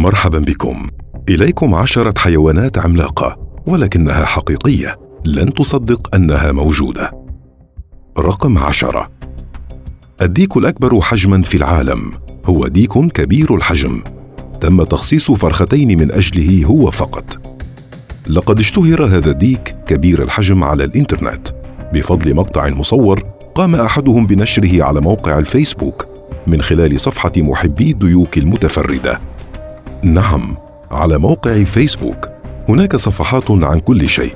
مرحبا بكم. إليكم عشرة حيوانات عملاقة ولكنها حقيقية لن تصدق أنها موجودة. رقم عشرة. الديك الأكبر حجما في العالم. هو ديك كبير الحجم. تم تخصيص فرختين من أجله هو فقط. لقد اشتهر هذا الديك كبير الحجم على الإنترنت. بفضل مقطع مصور قام أحدهم بنشره على موقع الفيسبوك من خلال صفحة محبي الديوك المتفردة. نعم على موقع فيسبوك هناك صفحات عن كل شيء.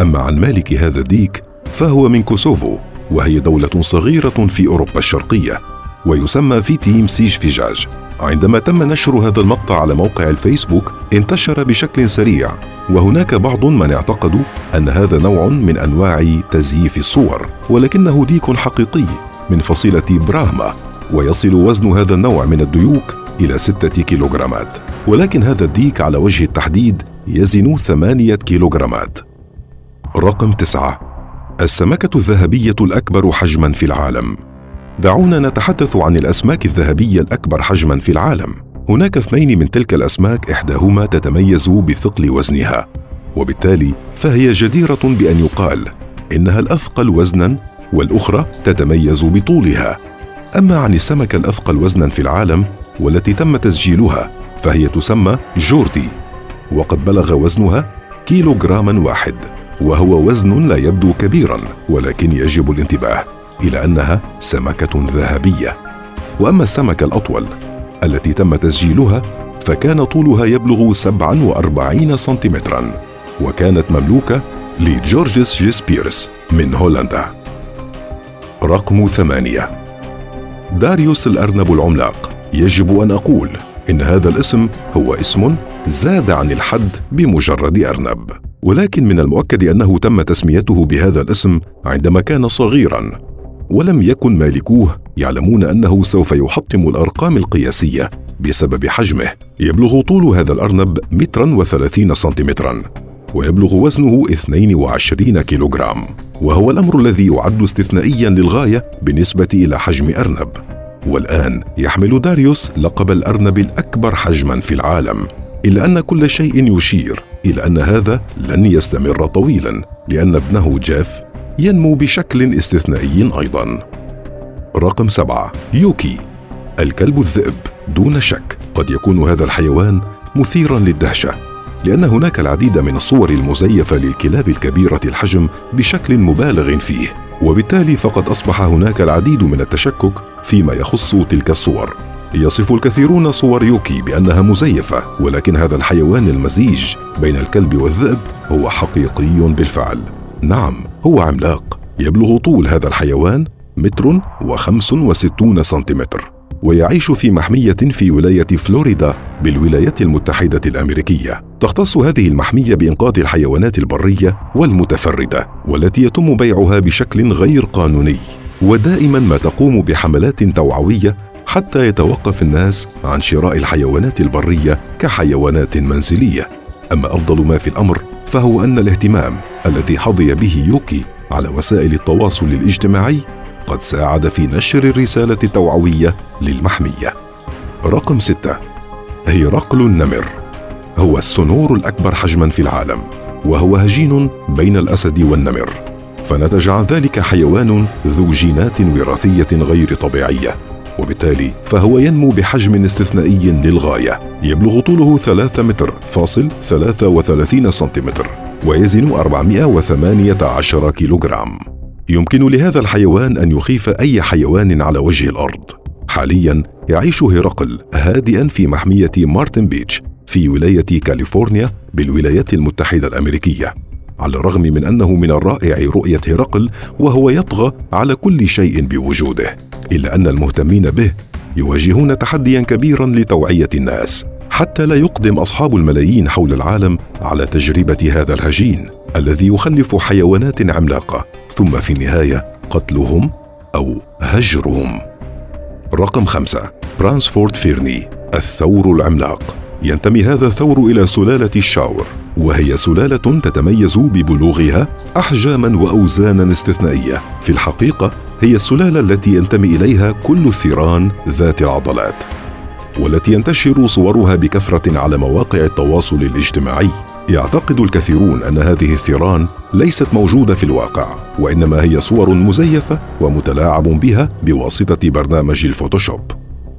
أما عن مالك هذا الديك فهو من كوسوفو وهي دولة صغيرة في أوروبا الشرقية ويسمى في تيم سيج فيجاج. عندما تم نشر هذا المقطع على موقع الفيسبوك انتشر بشكل سريع وهناك بعض من اعتقدوا أن هذا نوع من أنواع تزييف الصور. ولكنه ديك حقيقي من فصيلة براهما ويصل وزن هذا النوع من الديوك إلى ستة كيلوغرامات. ولكن هذا الديك على وجه التحديد يزن ثمانية كيلوغرامات. رقم تسعة. السمكة الذهبية الأكبر حجما في العالم. دعونا نتحدث عن الأسماك الذهبية الأكبر حجما في العالم. هناك اثنين من تلك الأسماك إحداهما تتميز بثقل وزنها وبالتالي فهي جديرة بأن يقال إنها الأثقل وزنا والأخرى تتميز بطولها. أما عن السمكة الأثقل وزنا في العالم والتي تم تسجيلها فهي تسمى جوردي وقد بلغ وزنها كيلوغراما واحد وهو وزن لا يبدو كبيرا ولكن يجب الانتباه إلى أنها سمكة ذهبية. وأما السمكه الأطول التي تم تسجيلها فكان طولها يبلغ 47 سنتيمترا وكانت مملوكة لجورجس جيسبيرس من هولندا. رقم ثمانية. داريوس الأرنب العملاق. يجب أن أقول إن هذا الاسم هو اسم زاد عن الحد بمجرد أرنب. ولكن من المؤكد أنه تم تسميته بهذا الاسم عندما كان صغيرا. ولم يكن مالكوه يعلمون أنه سوف يحطم الأرقام القياسية بسبب حجمه. يبلغ طول هذا الأرنب مترا وثلاثين سنتيمترا. ويبلغ وزنه 22 كيلوغرام. وهو الأمر الذي يعد استثنائيا للغاية بالنسبة إلى حجم أرنب. والآن يحمل داريوس لقب الأرنب الأكبر حجما في العالم. إلا أن كل شيء يشير إلى أن هذا لن يستمر طويلا لأن ابنه جيف ينمو بشكل استثنائي أيضا. رقم سبعة يوكي. الكلب الذئب دون شك قد يكون هذا الحيوان مثيرا للدهشة لأن هناك العديد من الصور المزيفة للكلاب الكبيرة الحجم بشكل مبالغ فيه. وبالتالي فقد أصبح هناك العديد من التشكك فيما يخص تلك الصور. يصف الكثيرون صور يوكي بأنها مزيفة ولكن هذا الحيوان المزيج بين الكلب والذئب هو حقيقي بالفعل. نعم هو عملاق. يبلغ طول هذا الحيوان متر وخمس وستون سنتيمتر ويعيش في محمية في ولاية فلوريدا بالولايات المتحدة الأمريكية. تختص هذه المحمية بإنقاذ الحيوانات البرية والمتفردة والتي يتم بيعها بشكل غير قانوني. ودائما ما تقوم بحملات توعوية حتى يتوقف الناس عن شراء الحيوانات البرية كحيوانات منزلية. أما أفضل ما في الأمر فهو أن الاهتمام الذي حظي به يوكي على وسائل التواصل الاجتماعي قد ساعد في نشر الرسالة التوعوية للمحمية. رقم ستة هرقل النمر. هو السنور الأكبر حجما في العالم وهو هجين بين الأسد والنمر. فنتج عن ذلك حيوان ذو جينات وراثية غير طبيعية وبالتالي فهو ينمو بحجم استثنائي للغاية. يبلغ طوله 3 متر فاصل 33 سنتيمتر ويزن 418 كيلوغرام. يمكن لهذا الحيوان أن يخيف أي حيوان على وجه الأرض. حاليا يعيش هرقل هادئا في محمية ميرتل بيتش في ولاية كاليفورنيا بالولايات المتحدة الأمريكية على الرغم من أنه من الرائع رؤية هرقل وهو يطغى على كل شيء بوجوده إلا أن المهتمين به يواجهون تحديا كبيرا لتوعية الناس حتى لا يقدم أصحاب الملايين حول العالم على تجربة هذا الهجين الذي يخلف حيوانات عملاقة ثم في النهاية قتلهم أو هجرهم. رقم خمسة برانسفورد فيرني الثور العملاق. ينتمي هذا الثور إلى سلالة الشاروليه وهي سلالة تتميز ببلوغها احجاما واوزانا استثنائية. في الحقيقة هي السلالة التي ينتمي إليها كل الثيران ذات العضلات والتي ينتشر صورها بكثرة على مواقع التواصل الاجتماعي. يعتقد الكثيرون أن هذه الثيران ليست موجودة في الواقع وإنما هي صور مزيفة ومتلاعب بها بواسطة برنامج الفوتوشوب.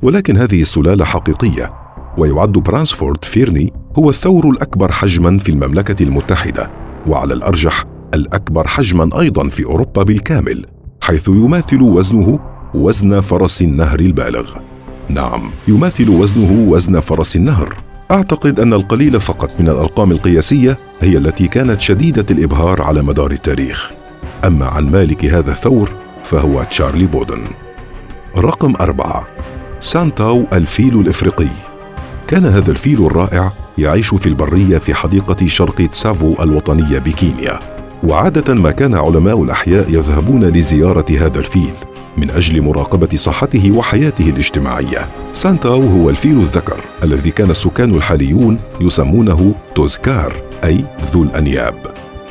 ولكن هذه السلالة حقيقية ويعد برانسفورد فيرني هو الثور الأكبر حجما في المملكة المتحدة وعلى الأرجح الأكبر حجما أيضا في أوروبا بالكامل حيث يماثل وزنه وزن فرس النهر البالغ. نعم يماثل وزنه وزن فرس النهر. أعتقد أن القليل فقط من الأرقام القياسية هي التي كانت شديدة الإبهار على مدار التاريخ. أما عن مالك هذا الثور فهو تشارلي بودن. رقم أربعة. ساتاو الفيل الإفريقي. كان هذا الفيل الرائع يعيش في البرية في حديقة شرق تسافو الوطنية بكينيا. وعادة ما كان علماء الأحياء يذهبون لزيارة هذا الفيل. من أجل مراقبة صحته وحياته الاجتماعية. سانتاو هو الفيل الذكر الذي كان السكان الحاليون يسمونه Tusker أي ذو الأنياب.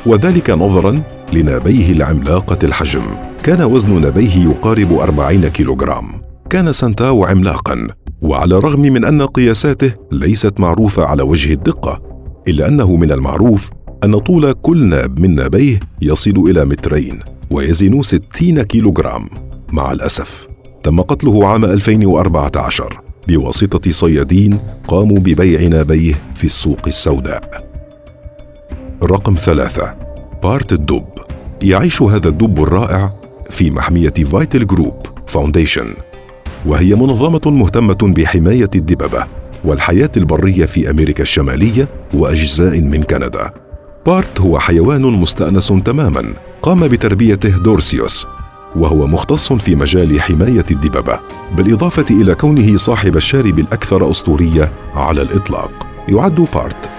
وذلك نظرا لنابيه العملاقة الحجم. كان وزن نابيه يقارب 40 كيلوغرام. كان سانتاو عملاقا وعلى الرغم من أن قياساته ليست معروفة على وجه الدقة إلا أنه من المعروف أن طول كل ناب من نابيه يصل إلى مترين ويزن 60 كيلوغرام مع الأسف. تم قتله عام 2014 بواسطة صيادين قاموا ببيع نابيه في السوق السوداء. رقم ثلاثة. بارت الدب. يعيش هذا الدب الرائع في محمية Vital Ground Foundation. وهي منظمة مهتمة بحماية الدببة والحياة البرية في أمريكا الشمالية وأجزاء من كندا. بارت هو حيوان مستأنس تماما. قام بتربيته دوغ سيوس وهو مختص في مجال حماية الدببه بالإضافة إلى كونه صاحب الشارب الأكثر أسطورية على الإطلاق. يعد بارت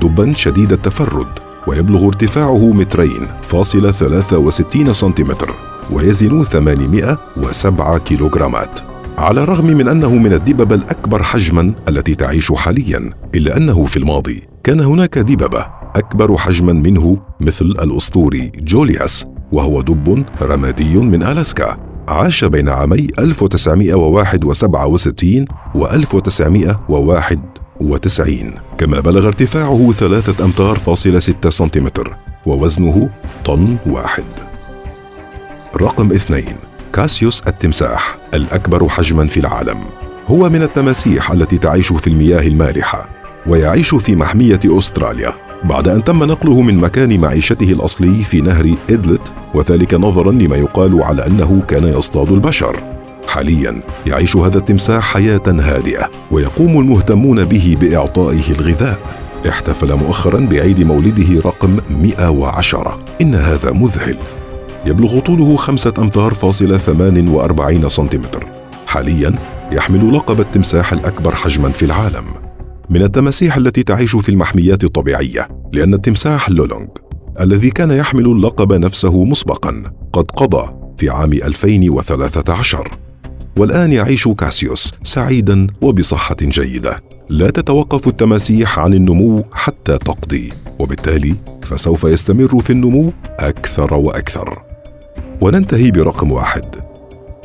دبا شديد التفرد ويبلغ ارتفاعه مترين فاصل 63 سنتيمتر ويزن 807 كيلوغرامات. على الرغم من أنه من الدببه الأكبر حجما التي تعيش حاليا إلا أنه في الماضي كان هناك دببه أكبر حجما منه مثل الأسطوري جولياس. وهو دب رمادي من ألاسكا. عاش بين عامي 1961 و 1991 كما بلغ ارتفاعه ثلاثة أمتار فاصلة ستة سنتيمتر ووزنه طن واحد. رقم اثنين كاسيوس التمساح الأكبر حجما في العالم. هو من التماسيح التي تعيش في المياه المالحة ويعيش في محمية أستراليا. بعد أن تم نقله من مكان معيشته الأصلي في نهر إدلت وذلك نظرا لما يقال على أنه كان يصطاد البشر. حاليا يعيش هذا التمساح حياة هادئة ويقوم المهتمون به بإعطائه الغذاء. احتفل مؤخرا بعيد مولده رقم 110 إن هذا مذهل. يبلغ طوله خمسة أمتار فاصلة ثمان وأربعين سنتيمتر. حاليا يحمل لقب التمساح الأكبر حجما في العالم. من التماسيح التي تعيش في المحميات الطبيعية لأن التمساح لولونغ الذي كان يحمل اللقب نفسه مسبقا قد قضى في عام 2013 والآن يعيش كاسيوس سعيدا وبصحة جيدة. لا تتوقف التماسيح عن النمو حتى تقضي وبالتالي فسوف يستمر في النمو أكثر وأكثر. وننتهي برقم واحد.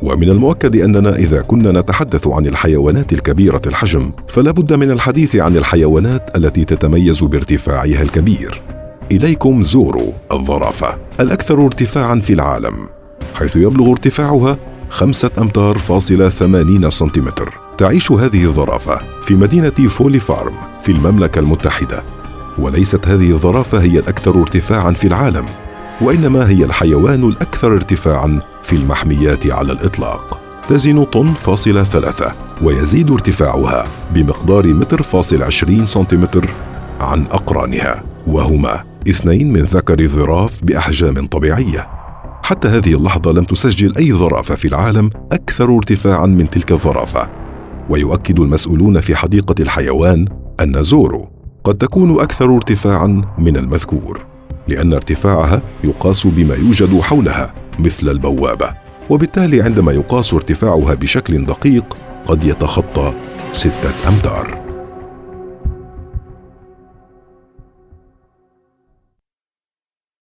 ومن المؤكد أننا إذا كنا نتحدث عن الحيوانات الكبيرة الحجم فلا بد من الحديث عن الحيوانات التي تتميز بارتفاعها الكبير. إليكم زورو الظرافة الأكثر ارتفاعا في العالم حيث يبلغ ارتفاعها خمسة أمتار فاصلة ثمانين سنتيمتر. تعيش هذه الظرافة في مدينة فولي فارم في المملكة المتحدة. وليست هذه الظرافة هي الأكثر ارتفاعا في العالم. وإنما هي الحيوان الأكثر ارتفاعا في المحميات على الإطلاق. تزن طن فاصلة ثلاثة ويزيد ارتفاعها بمقدار متر فاصل عشرين سنتيمتر عن أقرانها وهما اثنين من ذكر الظراف بأحجام طبيعية. حتى هذه اللحظة لم تسجل أي ظرافة في العالم أكثر ارتفاعا من تلك الظرافة ويؤكد المسؤولون في حديقة الحيوان أن زورو قد تكون أكثر ارتفاعا من المذكور. لأن ارتفاعها يقاس بما يوجد حولها مثل البوابة. وبالتالي عندما يقاس ارتفاعها بشكل دقيق قد يتخطى ستة أمتار.